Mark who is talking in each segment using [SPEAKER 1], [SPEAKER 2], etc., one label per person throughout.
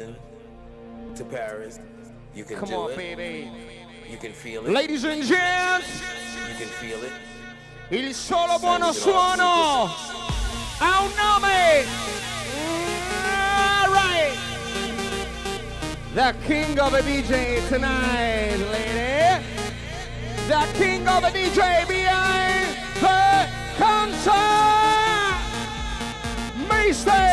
[SPEAKER 1] London to Paris. You can
[SPEAKER 2] Come
[SPEAKER 1] do
[SPEAKER 2] on,
[SPEAKER 1] it.
[SPEAKER 2] baby.
[SPEAKER 1] You can feel it.
[SPEAKER 2] Ladies and gents,
[SPEAKER 1] You can feel it.
[SPEAKER 2] il solo buono suono ha un nome. All right. The king of the DJ tonight, lady. The king of the DJ behind the console. Mr.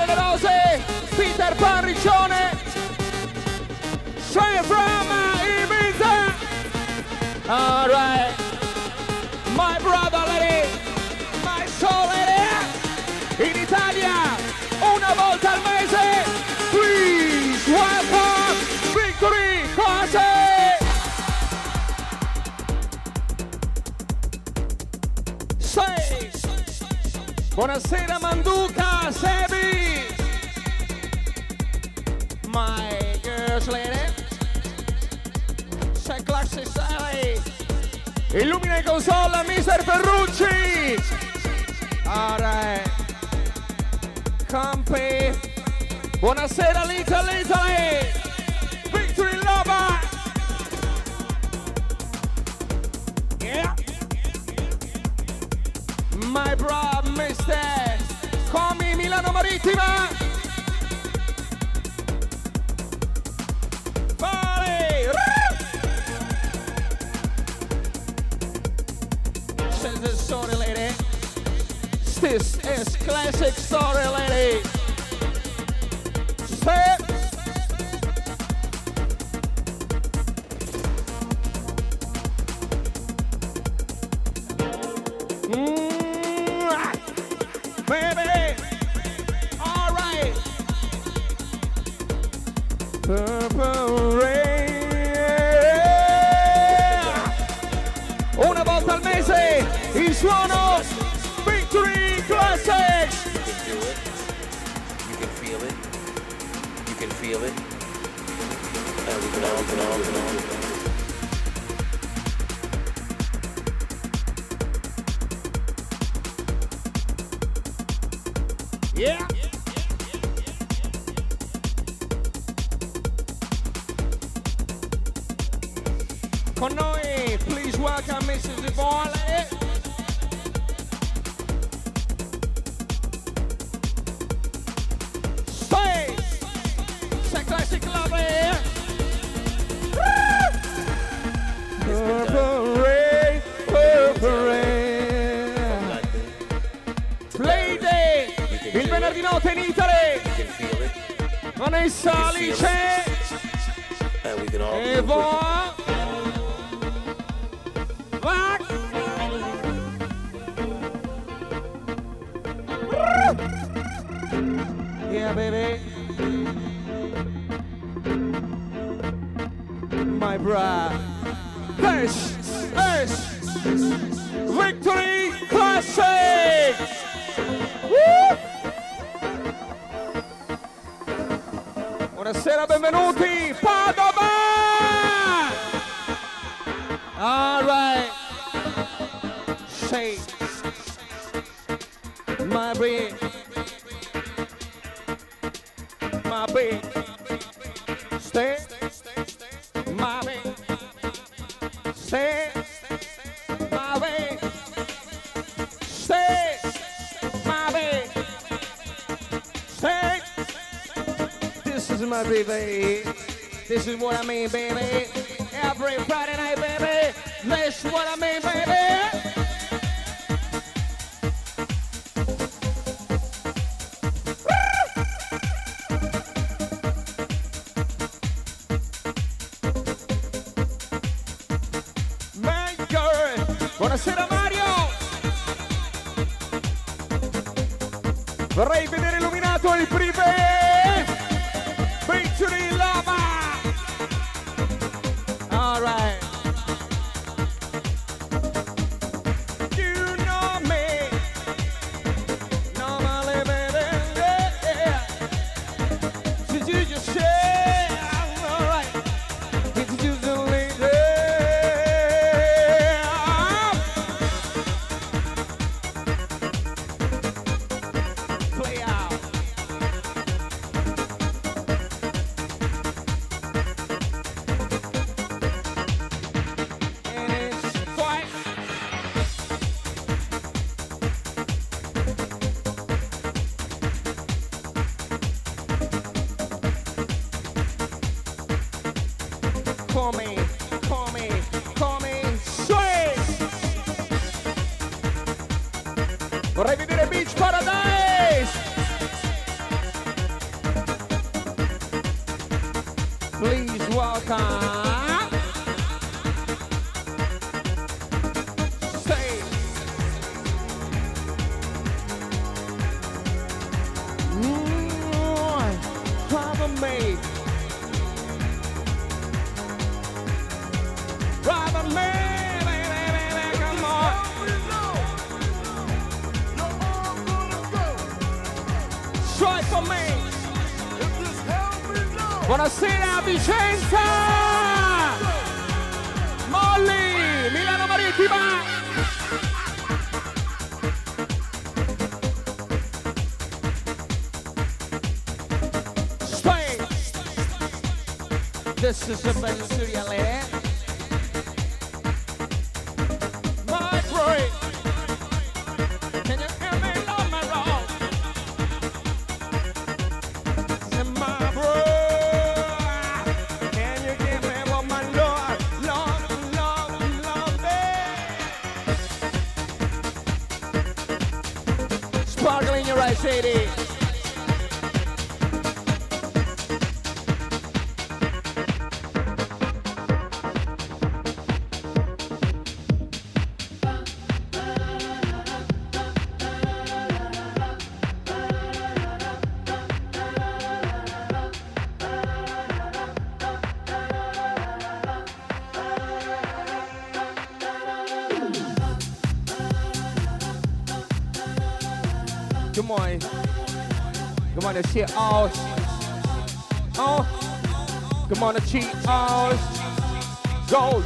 [SPEAKER 2] Villa delle Rose, Peter Parriccione. Straight from uh, Ibiza. All right. My brother lady, my soul lady. In Italia, una volta al mese. Please welcome Victory Classic. Buonasera Manduca, Lady. Sei classe 6. Illumina il console Mr. Ferrucci. Alright. Campi. Buonasera l'Italy, Italy. Purple rain. Una volta al mese il
[SPEAKER 1] feel it. You can feel it. And we can all, all, can all. Can all.
[SPEAKER 2] Is what I mean, baby. Every Friday night, baby. This is what I mean, baby. Buonasera Mario. Vorrei vedere illuminato il privé. participants. Come on. Come on, the shit out. Oh. Come on, the cheat out. Go.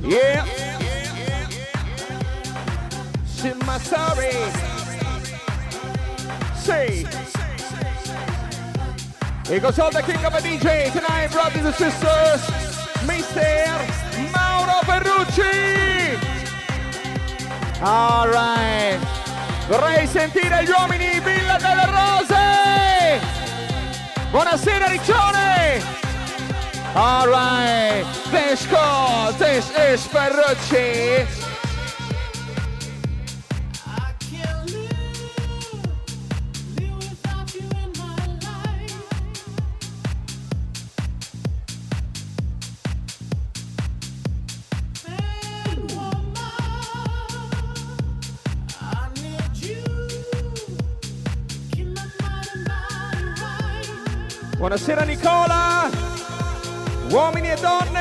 [SPEAKER 2] Yeah. Shit, my sorry. Say. Here goes all the king of a DJ tonight, brothers and sisters. Mr. Mauro Ferrucci. All right. Vorrei sentire gli uomini Villa delle Rose! Buonasera Riccione! Alright, Let's go! this is Ferrucci! Buonasera Nicola! Uomini e donne!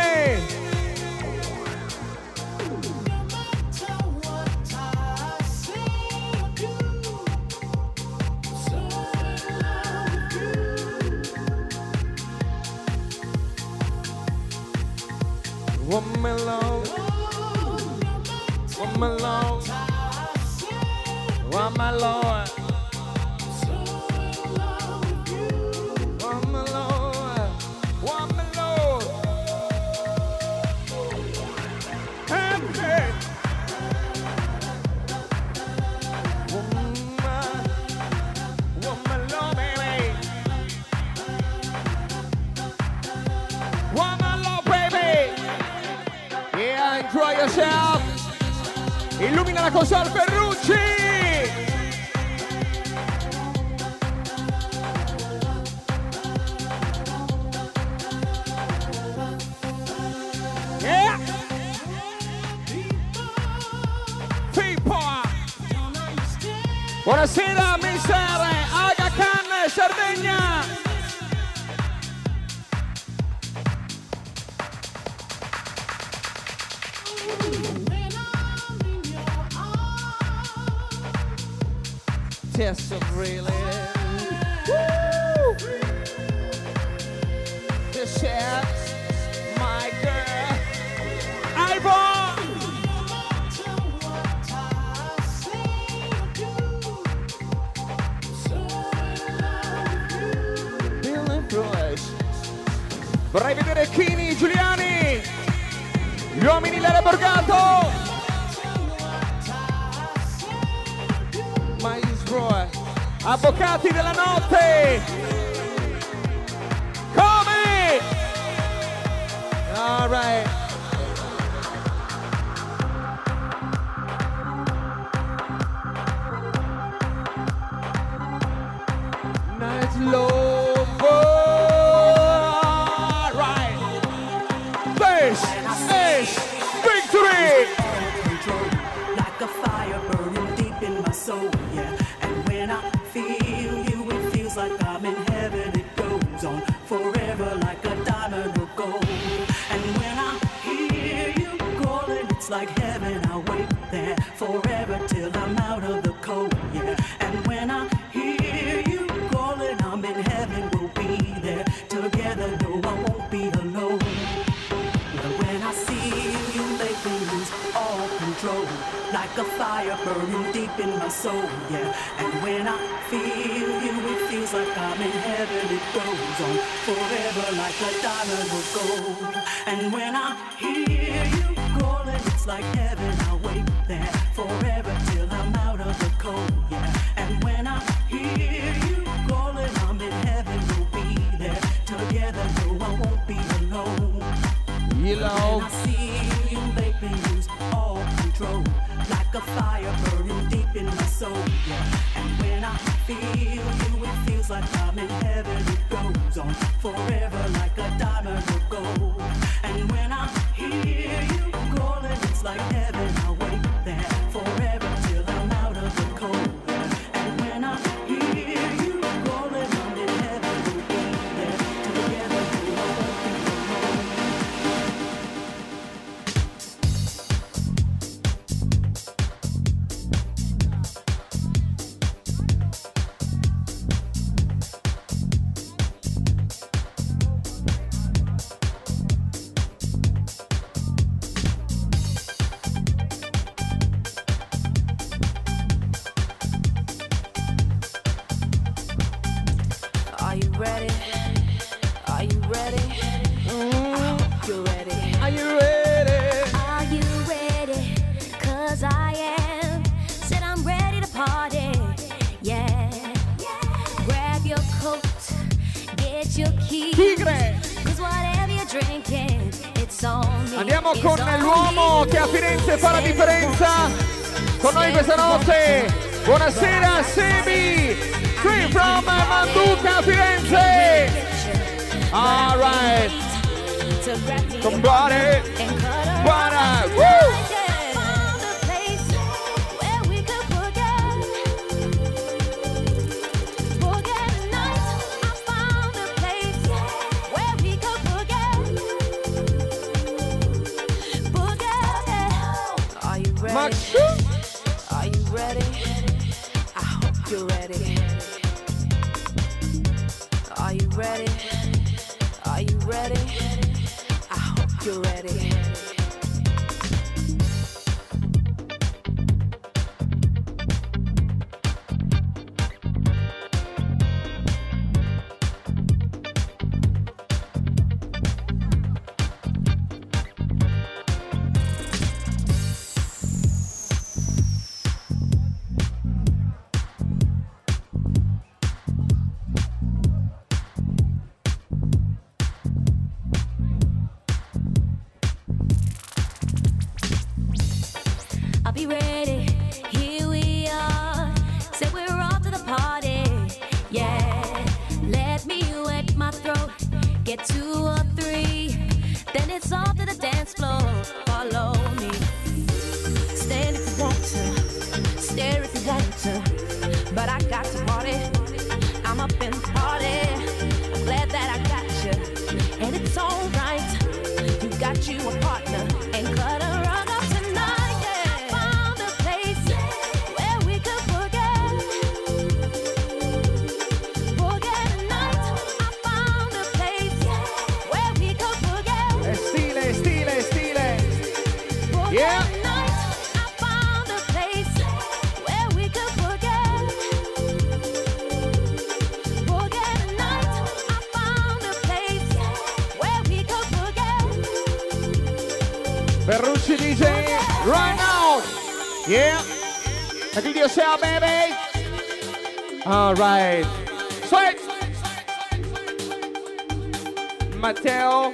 [SPEAKER 2] Buonasera, mister!
[SPEAKER 3] Tira la nota. for. Simi, straight from my Manduca, Firenze. All right. Somebody.
[SPEAKER 4] get two or three. Then it's all to the dance floor. Follow me.
[SPEAKER 5] Stand if you want to, stare if you want to. But I got to party. Alright.
[SPEAKER 3] Swipe! Matteo.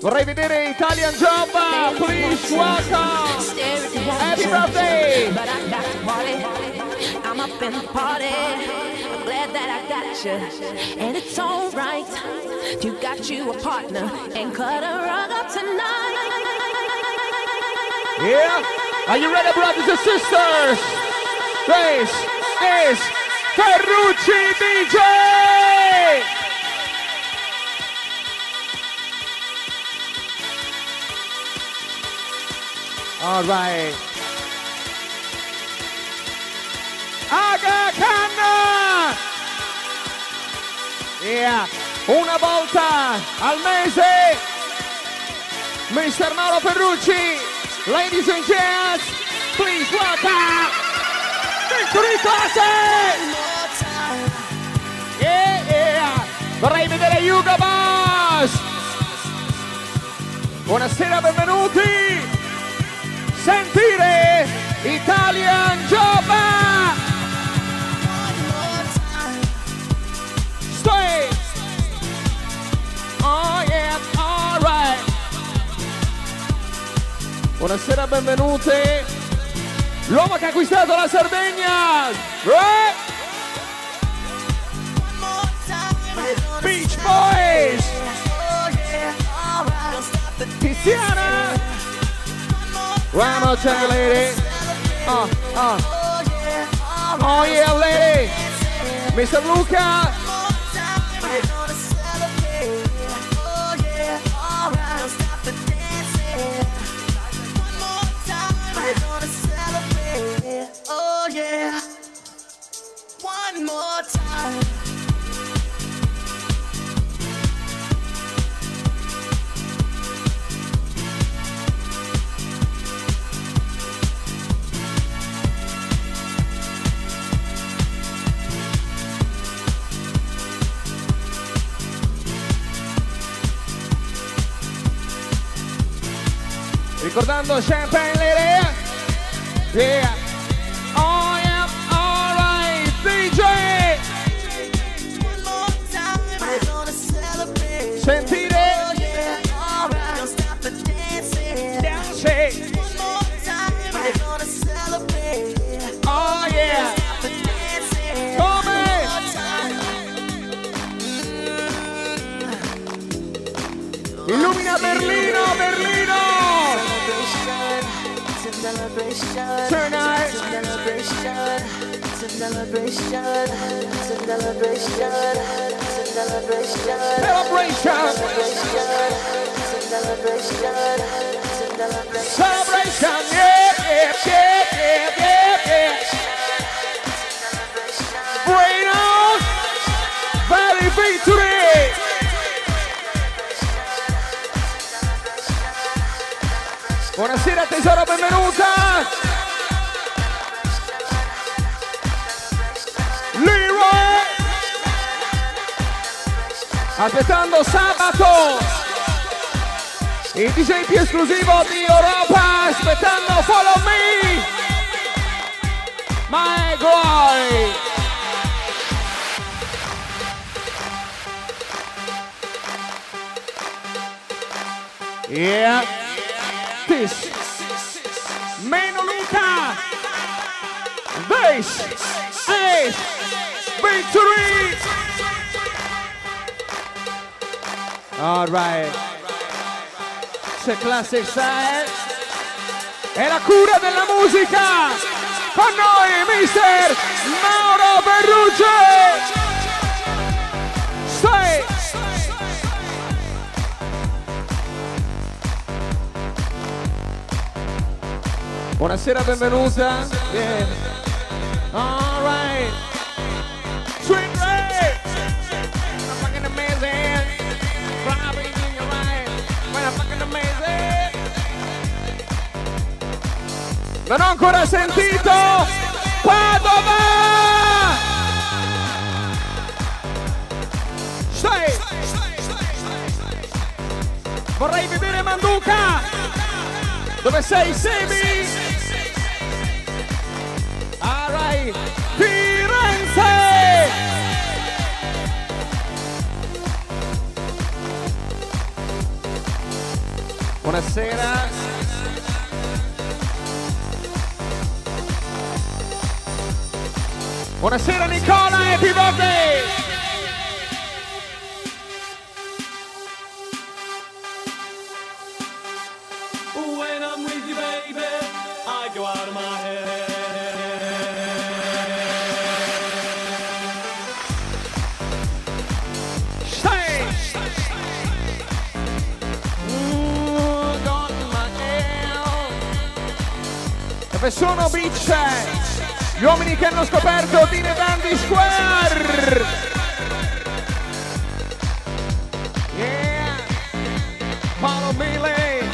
[SPEAKER 3] Vorrei vedere Italian Job, please welcome! Happy birthday!
[SPEAKER 5] I'm up in the party. I'm glad that I got you. And it's alright. You got you a partner. And cut a rug up tonight.
[SPEAKER 3] Yeah! Are you ready, brothers and sisters? This is
[SPEAKER 2] Ferrucci DJ! All right. Aga Khan! Yeah, una volta al mese, Mr. Mauro Ferrucci ladies and gents, please welcome Victory Classic! Yeah, yeah! Vorrei vedere Yuga Boss! Buonasera, benvenuti! Sentire Italian Jobba! Buonasera, benvenute. L'uomo che ha acquistato la Sardegna. Right? Beach Boys. Tiziana. One more time, lady. Uh, uh. Oh yeah, lady. Mr. Luca. Ricordando Champagne Lady. Yeah.
[SPEAKER 6] Celebration,
[SPEAKER 2] Tonight.
[SPEAKER 6] celebration, celebration, celebration, celebration,
[SPEAKER 2] Celebration.
[SPEAKER 6] celebration,
[SPEAKER 2] Celebration. Yeah, yeah, yeah, yeah, yeah, Buonasera tesoro, benvenuta. Leroy. Aspettando sabato. Il DJ più esclusivo di Europa. Aspettando Follow Me. My Glory. Yeah. This. Meno Luca. This is victory. All right. C'è classic style. È la cura della musica. Con noi, mister Mauro Ferrucci. Buonasera, benvenuta. Yeah. All right. Sweet Ray. I'm fucking amazing. Probably in your mind. When I'm fucking amazing. Non ho ancora sentito Padova! Stai! Vorrei vedere Manduca! Dove sei, Semi? Buonasera. Buonasera Nicola, happy birthday! Bitch? Gli uomini che hanno scoperto Dine Dandy Square! Yeah! Me lei!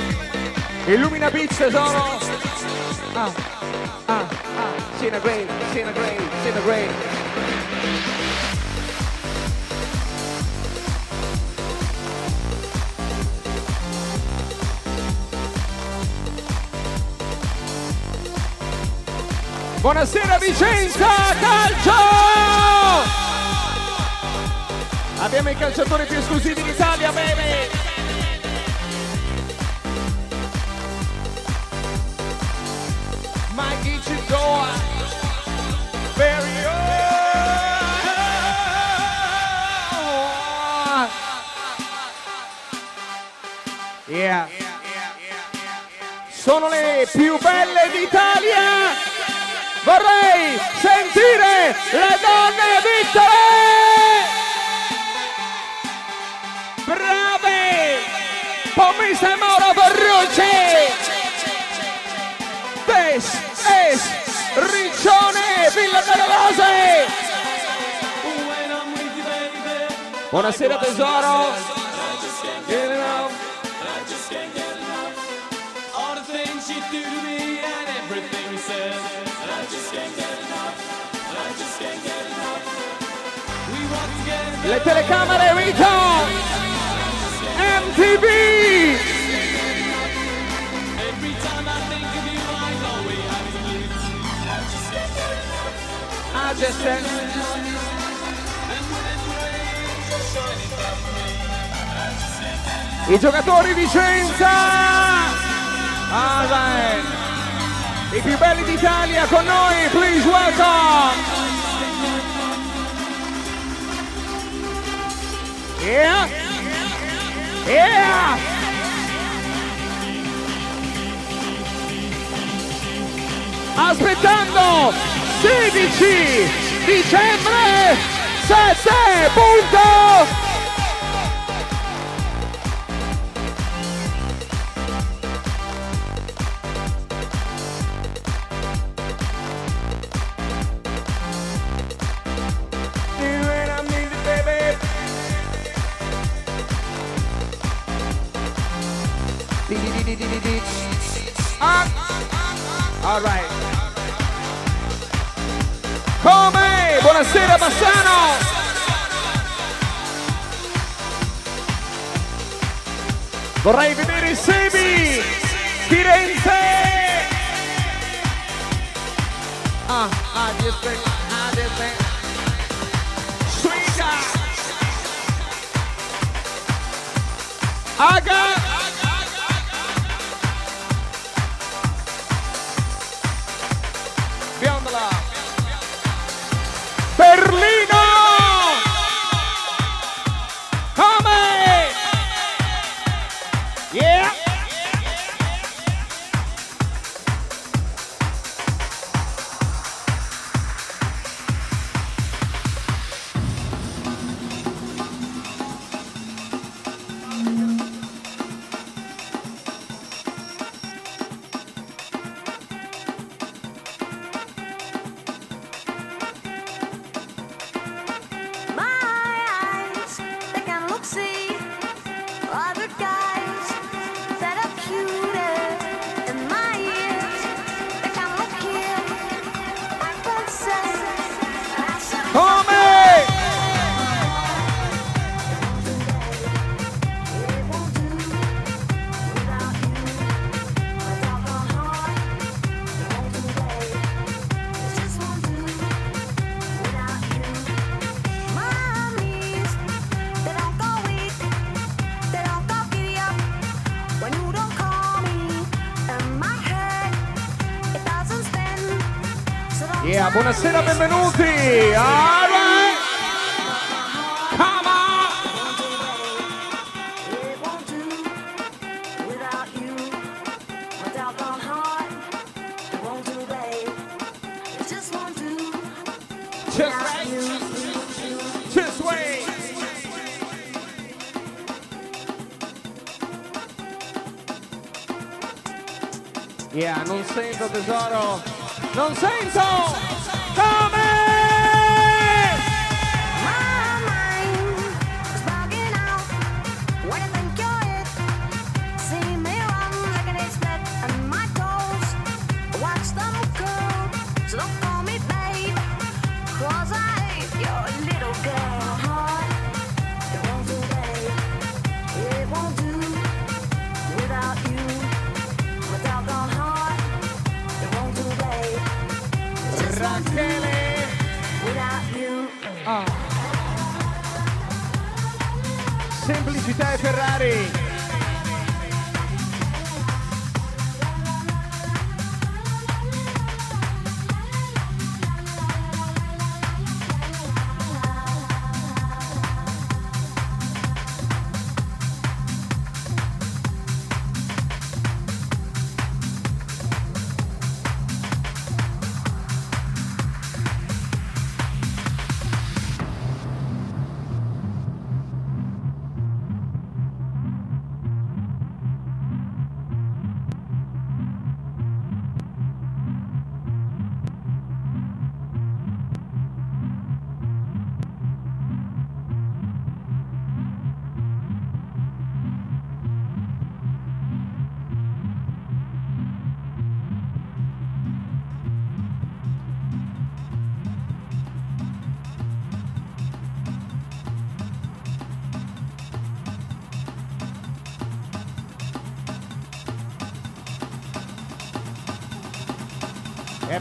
[SPEAKER 2] Illumina Beach tesoro! Ah, ah, ah, Sina Gray, Sina Gray, Sina Gray. Buonasera Vicenza, calcio! Abbiamo i calciatori più esclusivi d'Italia, baby! Mikey Chidoa, very own. Yeah. Sono le più belle d'Italia! Vorrei sentire le donne vittore! Brave! Pommis e Mauro Ferrucci! This is Riccione Villa delle Rose!
[SPEAKER 7] When I'm with you, baby.
[SPEAKER 2] Buonasera tesoro!
[SPEAKER 7] Get enough. All the things you do to me
[SPEAKER 2] Le telecamere Rita! MTV!
[SPEAKER 7] I
[SPEAKER 2] giocatori Vicenza! Ah, dai! I più belli d'Italia con noi, please welcome! Yeah! Yeah! Aspettando 16 dicembre 7 punto! All right. Come? Buonasera Bassano! Vorrei vedere i Sebi! Firenze! Ah, ah, think, ah! Aga!
[SPEAKER 5] tesoro. Non sento! Semplicità e Ferrari.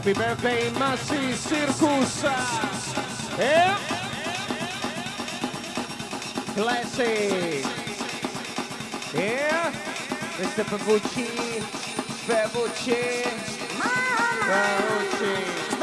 [SPEAKER 5] Happy birthday, Masi Circus. Yeah. Classic. Yeah. Mr. Pavucci.
[SPEAKER 2] Fabucci. Fabucci.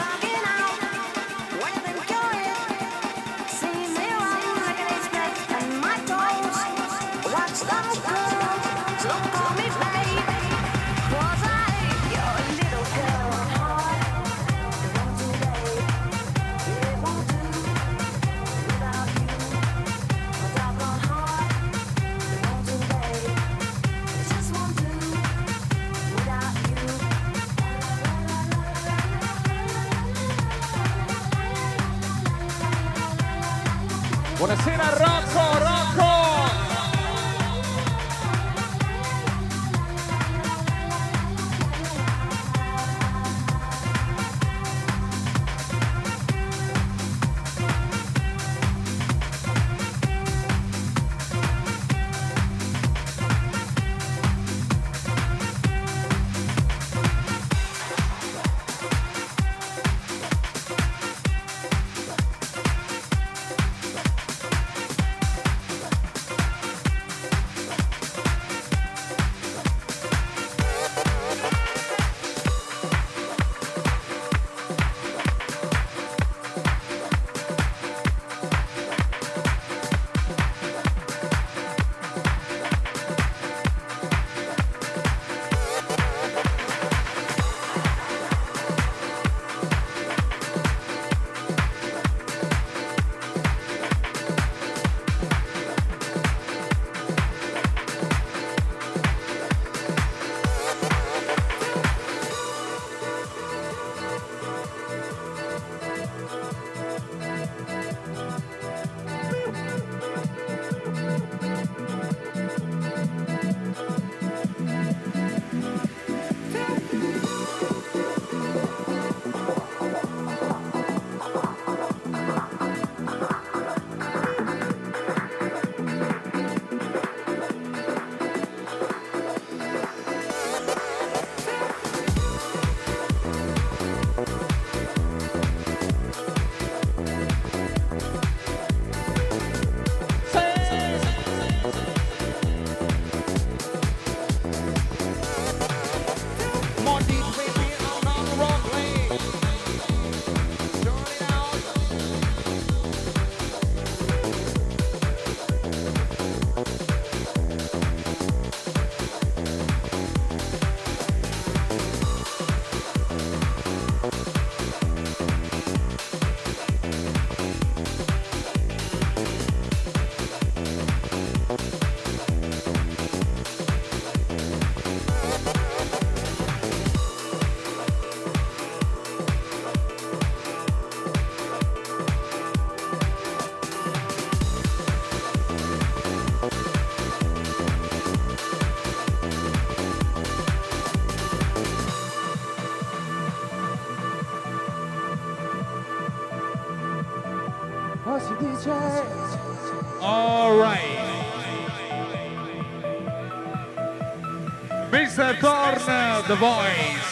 [SPEAKER 2] Mr. Thorn, the voice.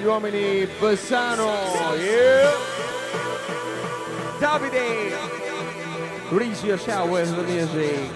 [SPEAKER 2] Vedete agli uomini Bassano, yeah. Davide, raise your shout with the music,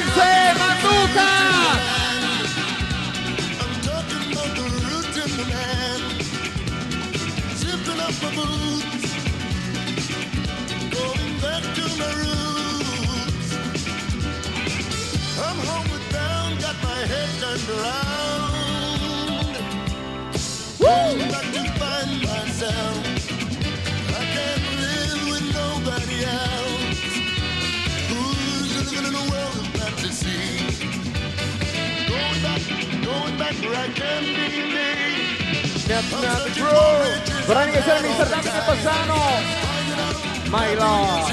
[SPEAKER 2] Manduca,
[SPEAKER 8] where I can be me.
[SPEAKER 2] That's not the truth. Vorrei ringraziare Mr. Davide Bassano. My lord.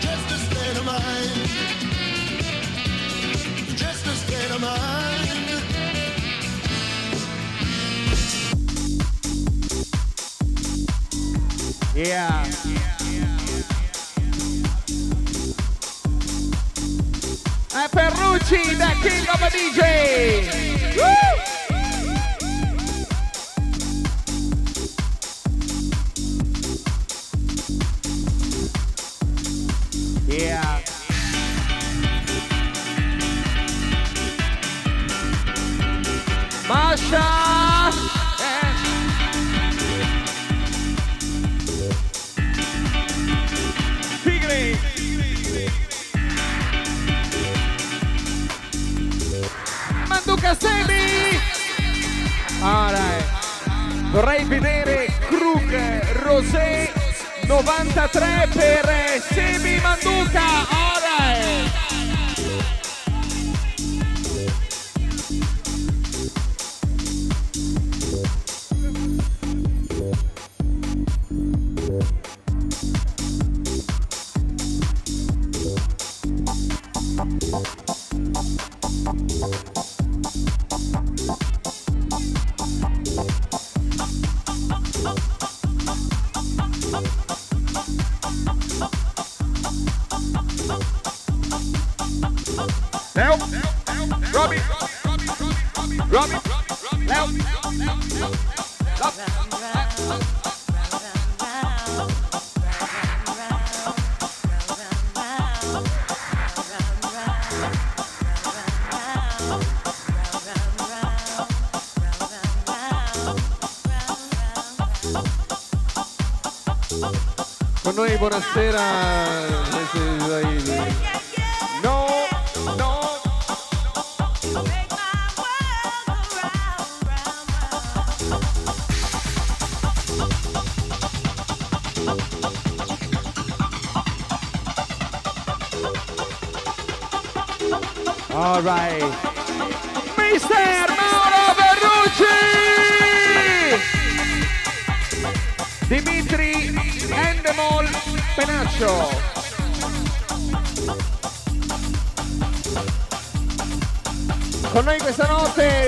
[SPEAKER 8] Just a state of mind. Just a state of mind.
[SPEAKER 2] Yeah. È Ferrucci da King of a DJ. out. Masha! Figli! Mando Castelli! All. Vorrei vedere Krug, Rosé 93 per eh, Semi Manduca. buonasera. No, no. All right. Show. Con noi questa notte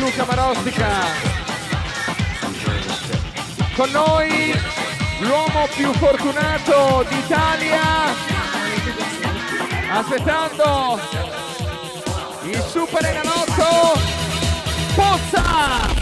[SPEAKER 2] Luca Marostica. Con noi l'uomo più fortunato d'Italia. Aspettando il super enanotto Pozza!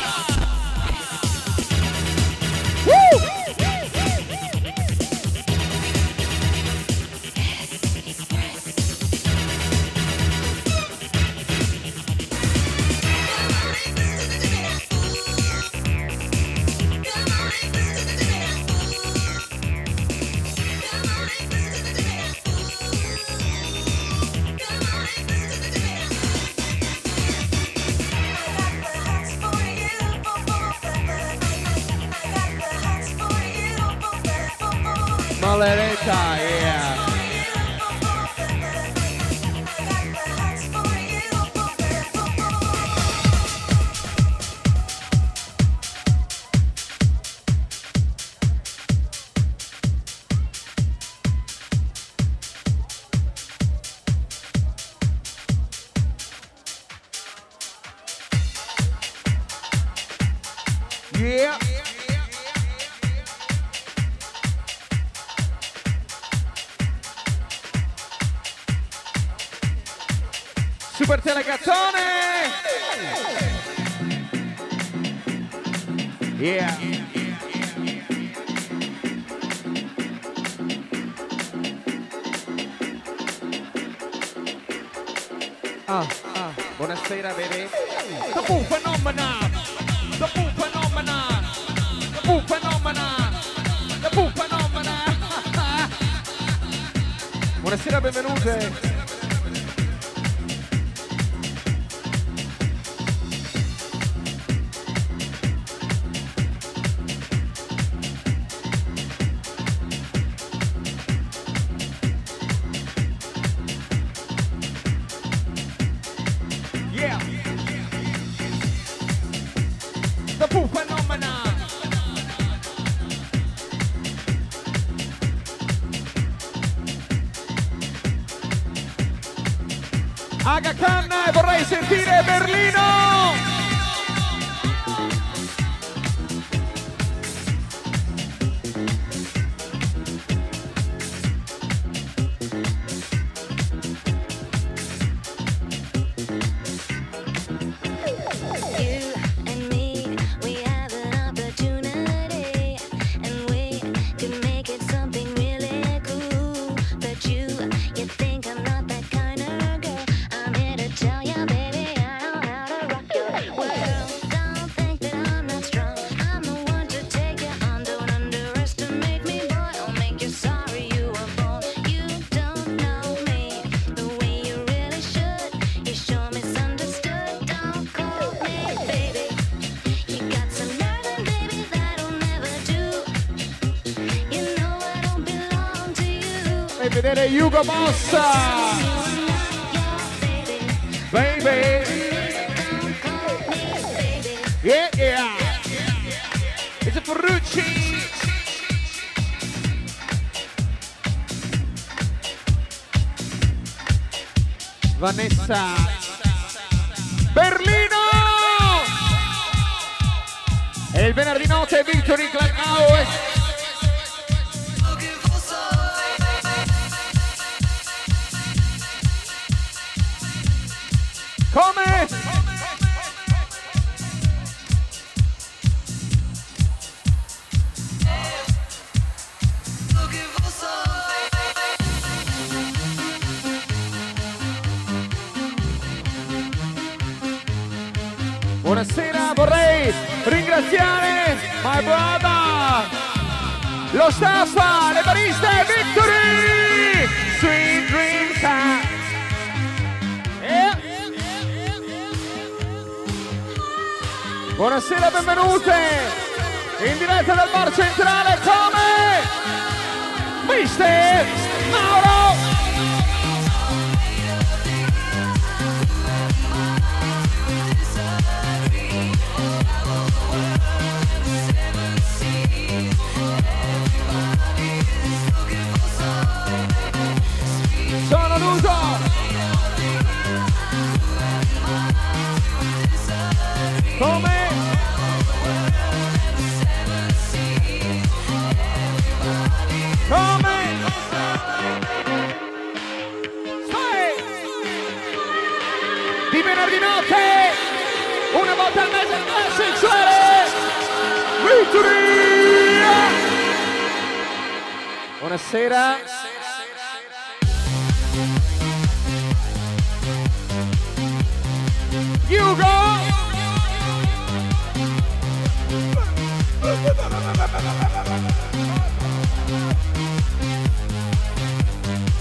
[SPEAKER 9] promossa! Baby!
[SPEAKER 2] Yeah, yeah! It's a Ferrucci! Vanessa! Berlino! E il venerdì notte Victory Club marcentral e come Mister Mauro Suarez! Vittoria! Buonasera. Hugo!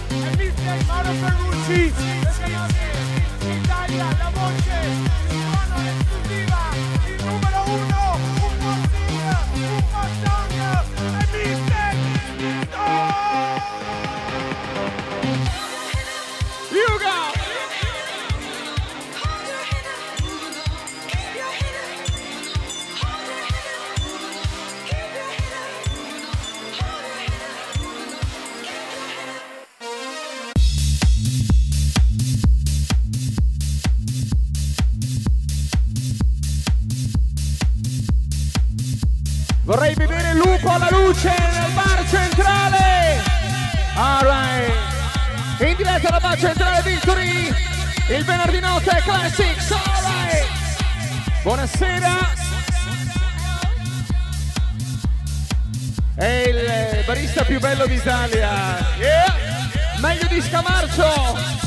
[SPEAKER 10] E
[SPEAKER 2] Mr. Ferrucci! buonasera. È il barista più bello d'Italia. Yeah. Meglio di Scamarcio.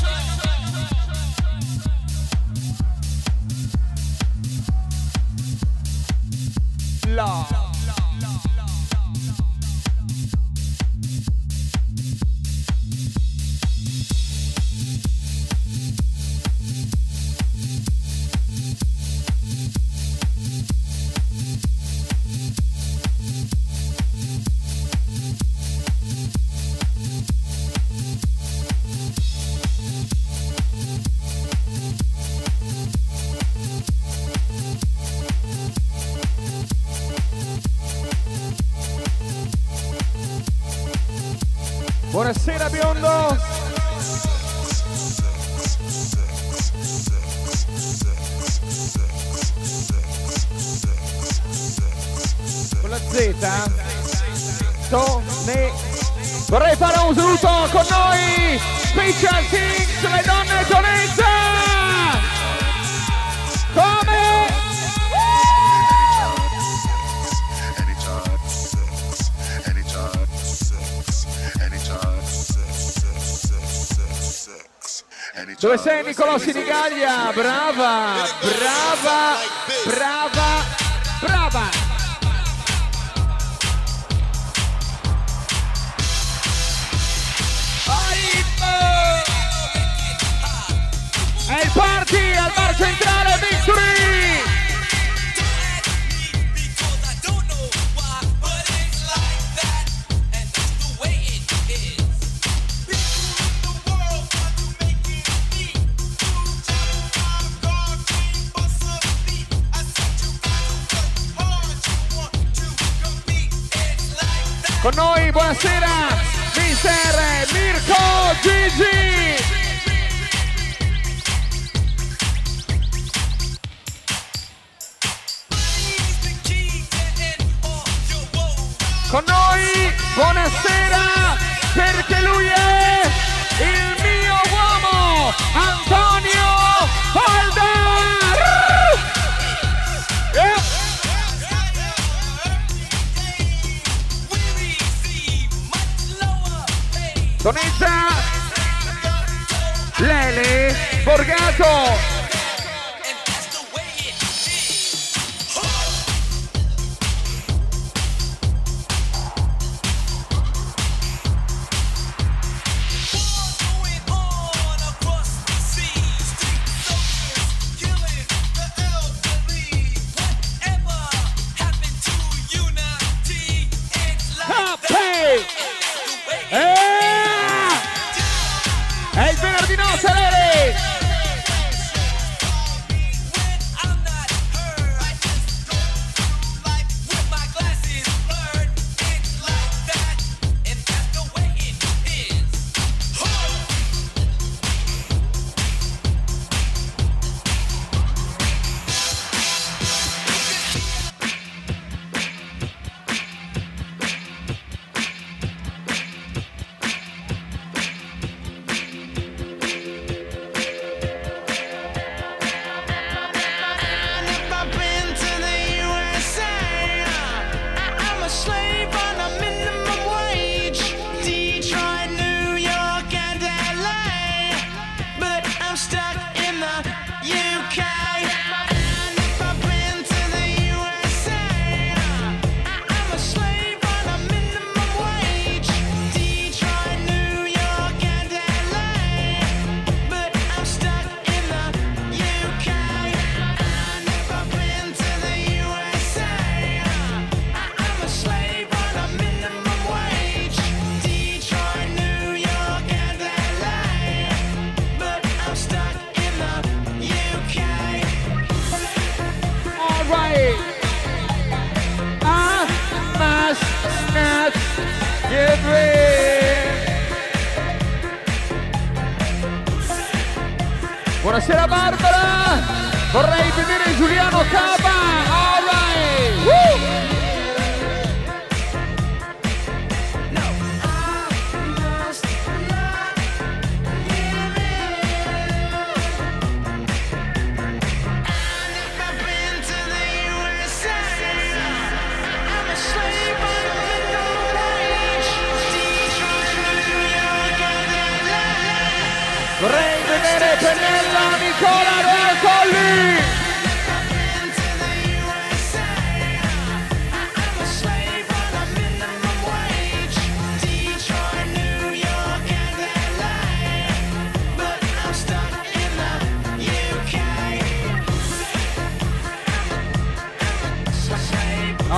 [SPEAKER 2] Dove sei Nicolò Sinigaglia? Brava, brava, brava, brava.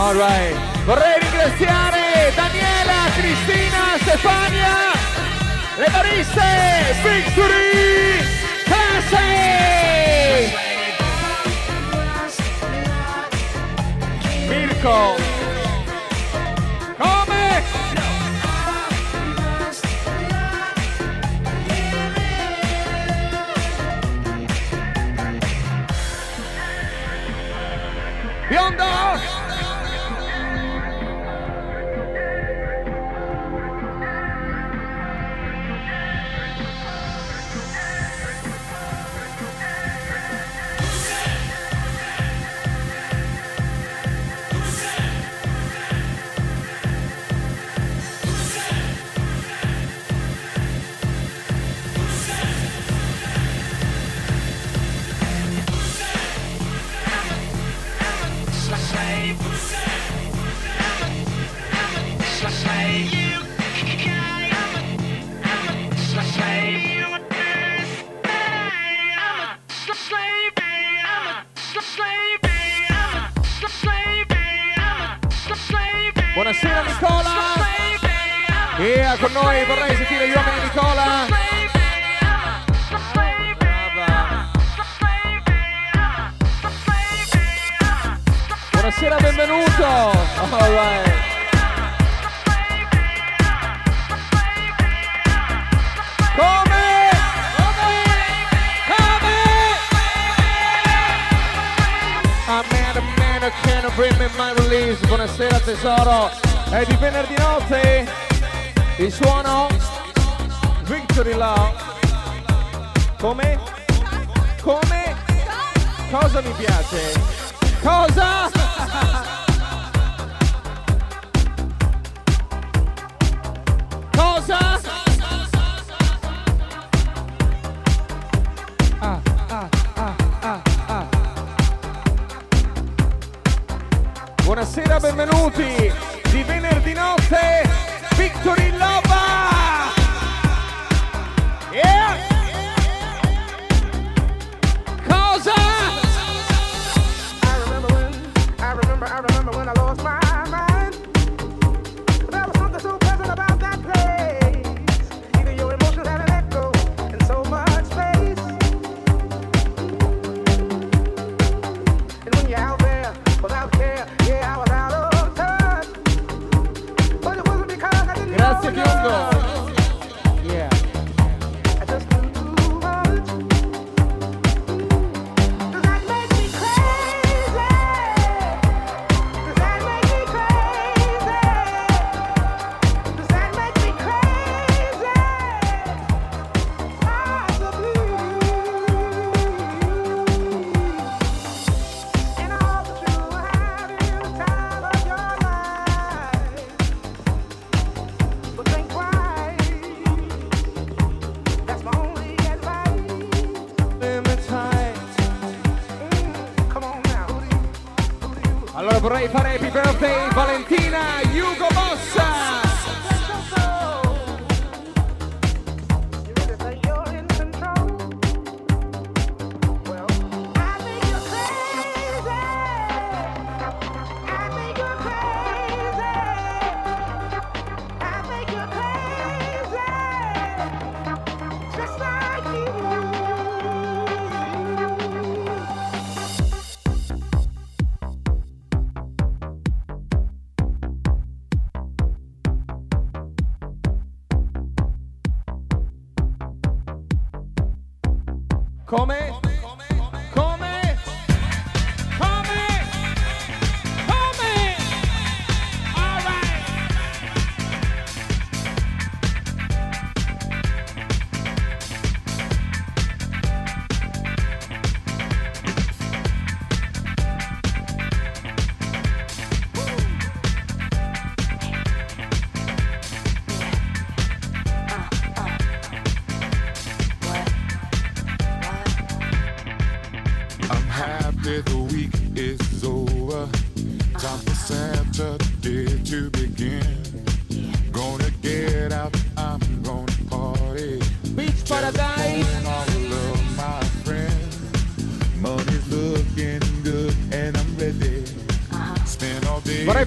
[SPEAKER 2] All right. Vorrei ringraziare Daniela, Cristina, Stefania, le bariste, Victory, Classe, Mirko, come? Bionda!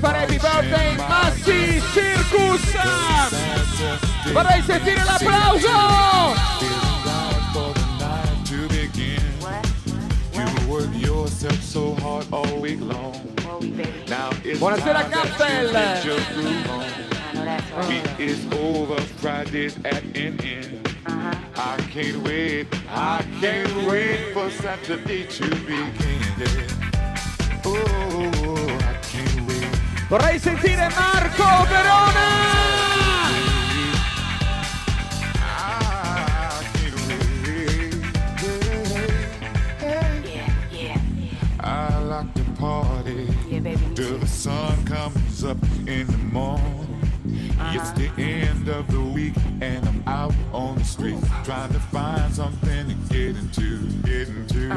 [SPEAKER 2] All
[SPEAKER 11] day.
[SPEAKER 2] Vorrei fare happy birthday Massi Circus. Vorrei sentire l'applauso.
[SPEAKER 11] for the night to begin. You work yourself so hard all week long. Now it's
[SPEAKER 2] Buonasera,
[SPEAKER 11] time that
[SPEAKER 2] Cappel.
[SPEAKER 11] you get your groove on. Week is over, Friday's at an end. I can't wait, I can't wait for Saturday to begin. Yeah. Oh, I can't wait.
[SPEAKER 2] Vorrei sentire Marco Verona.
[SPEAKER 11] I like to party till the sun comes up in the morning. It's the end of the week and I'm out on the street trying to find something to get into, get into.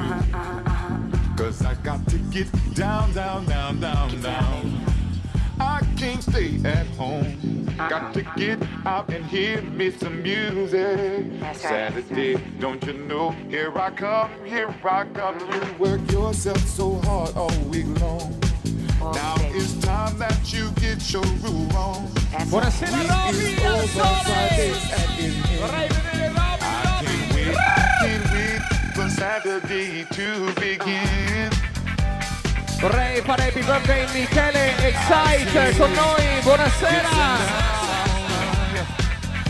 [SPEAKER 11] Cause I got to get down, down, down, down, down. I can't stay at home. Got to get out and hear me some music. Saturday, don't you know? Here I come, here I come. You work yourself so hard all week long. Now it's time that you get your groove on.
[SPEAKER 2] Buonasera Roby al sole. Vorrei vedere Roby.
[SPEAKER 11] I can't wait, I can't wait for Saturday to begin.
[SPEAKER 2] Vorrei fare happy birthday Michele Excite con noi. Buonasera.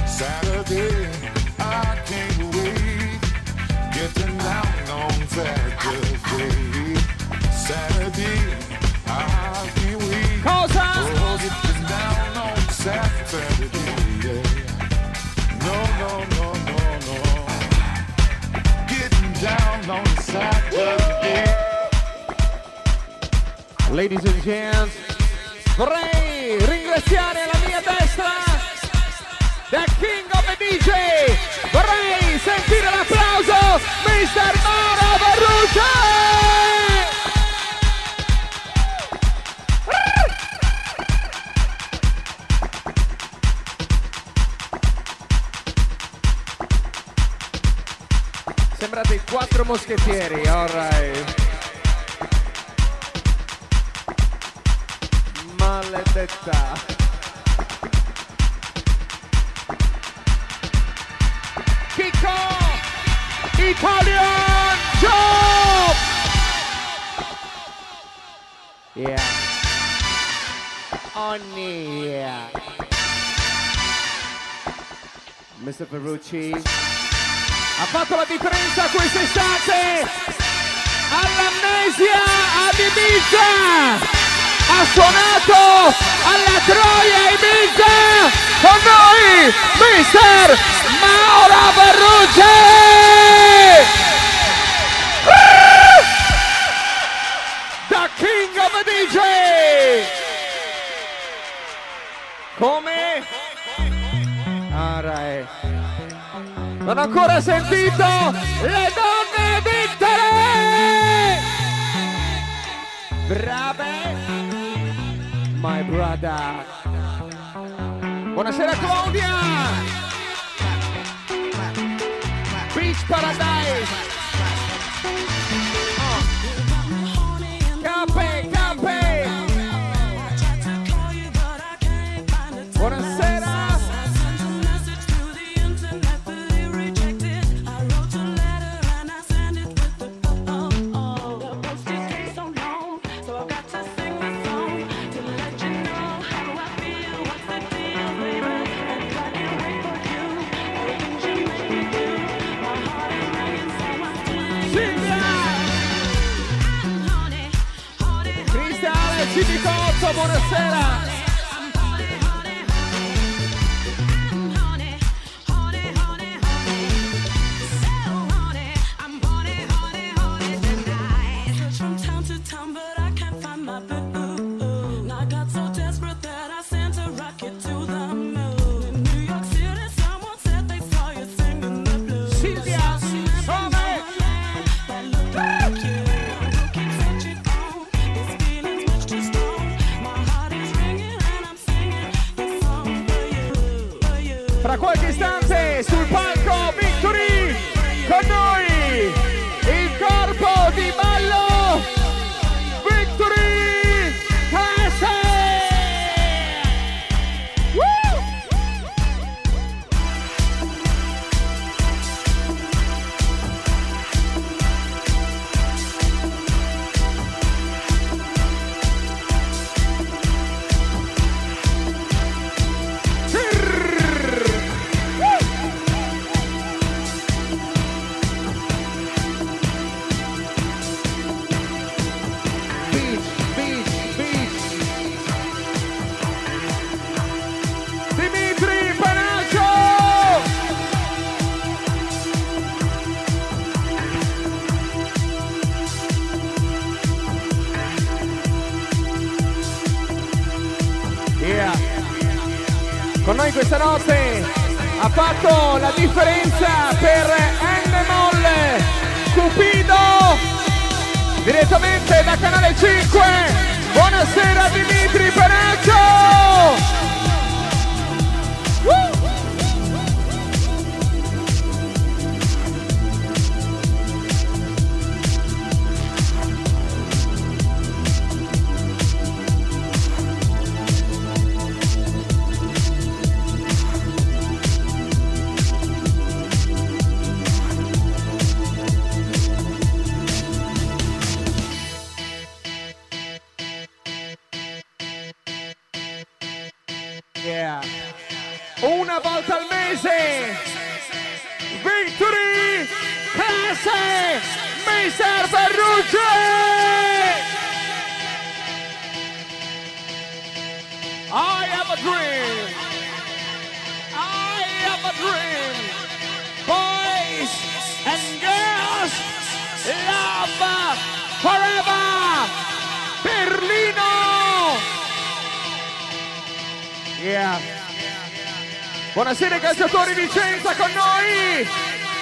[SPEAKER 11] Saturday, I can't wait. Getting down on Saturday. Saturday, I can't wait.
[SPEAKER 2] Cosa?
[SPEAKER 11] Oh, getting down on Saturday. Yeah. No, no, no, no, no. Getting down on Saturday.
[SPEAKER 2] Ladies and gents, vorrei ringraziare alla mia destra The King of the DJ. Vorrei sentire l'applauso, Mr. Mauro Barrucci. Sembrate quattro moschettieri, alright. Maledetta. Kiko! Italian Job! Yeah. Yeah. Mr. Ferrucci ha fatto la differenza quest'estate all'amnesia ad Ibiza! Ha suonato alla Troia Ibiza con noi Mister Mauro Ferrucci. The King of DJ come? Alright. non ho ancora sentito le donne vittere brave my brother. Buonasera Claudia! Beach Paradise!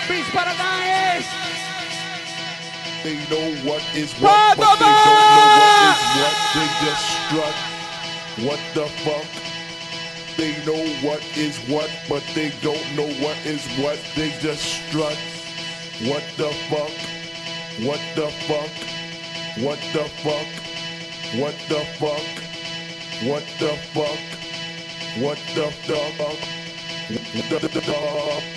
[SPEAKER 12] Bis para guys. They
[SPEAKER 11] know what is what, but they don't know what is what. They just strut. What the fuck? They know what is what, but they don't know what is what. They just strut. What the fuck? What the fuck? What the fuck? What the fuck? What the fuck? What the fuck?
[SPEAKER 13] What the fuck?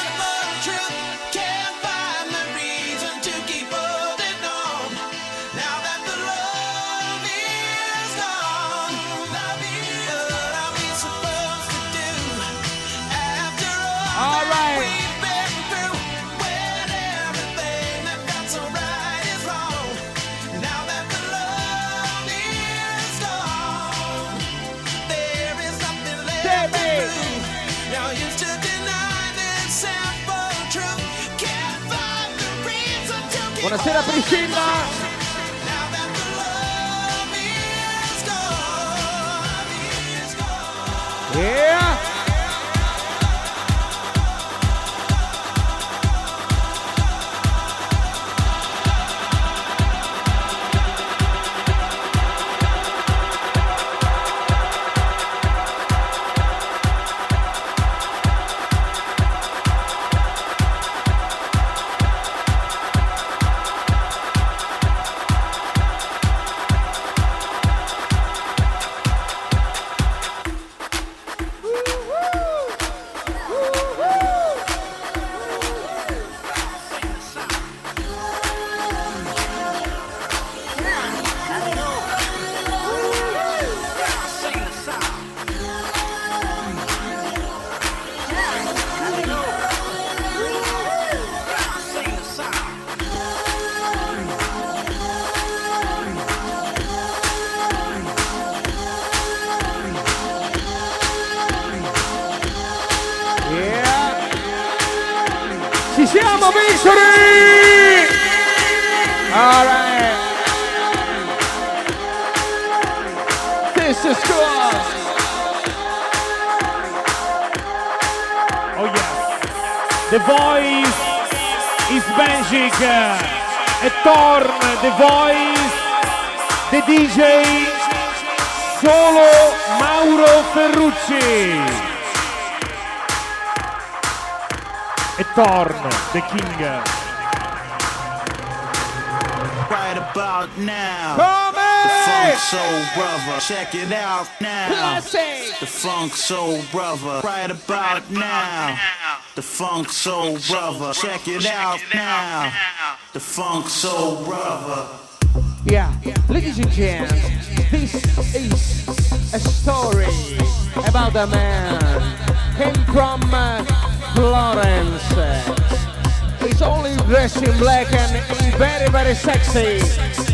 [SPEAKER 2] Buonasera Priscilla. Yeah. This is cool.
[SPEAKER 14] Oh yes. The voice is magic. E torn the voice, the DJ, solo Mauro Ferrucci. E torn the king.
[SPEAKER 15] Right about now.
[SPEAKER 2] Come
[SPEAKER 15] The Funk Soul Brother. Check it out now. The Funk Soul Brother. Right about now. The Funk Soul Brother. Check it out now. The Funk Soul Brother.
[SPEAKER 2] Yeah, ladies and gents, this is a story about a man came from uh, Florence. He's only dressed in black and very, very sexy.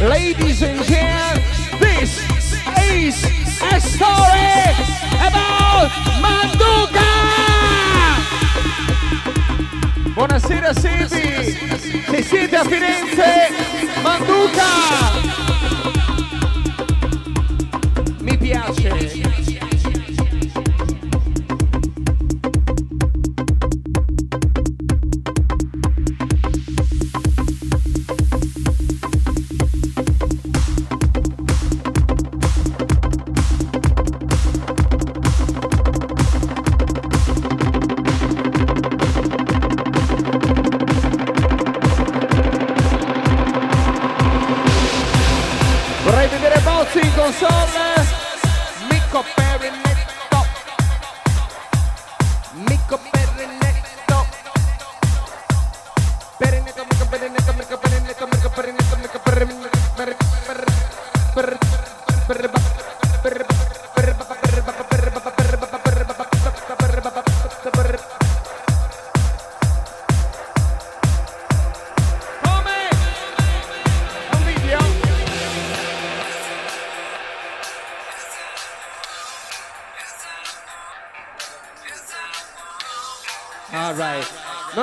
[SPEAKER 2] Ladies and gents, this is a story about Manduca! Buonasera Silvi, se siete a Firenze, Manduca! Mi piace.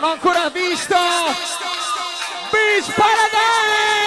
[SPEAKER 2] Ho ancora visto Beach Paradise!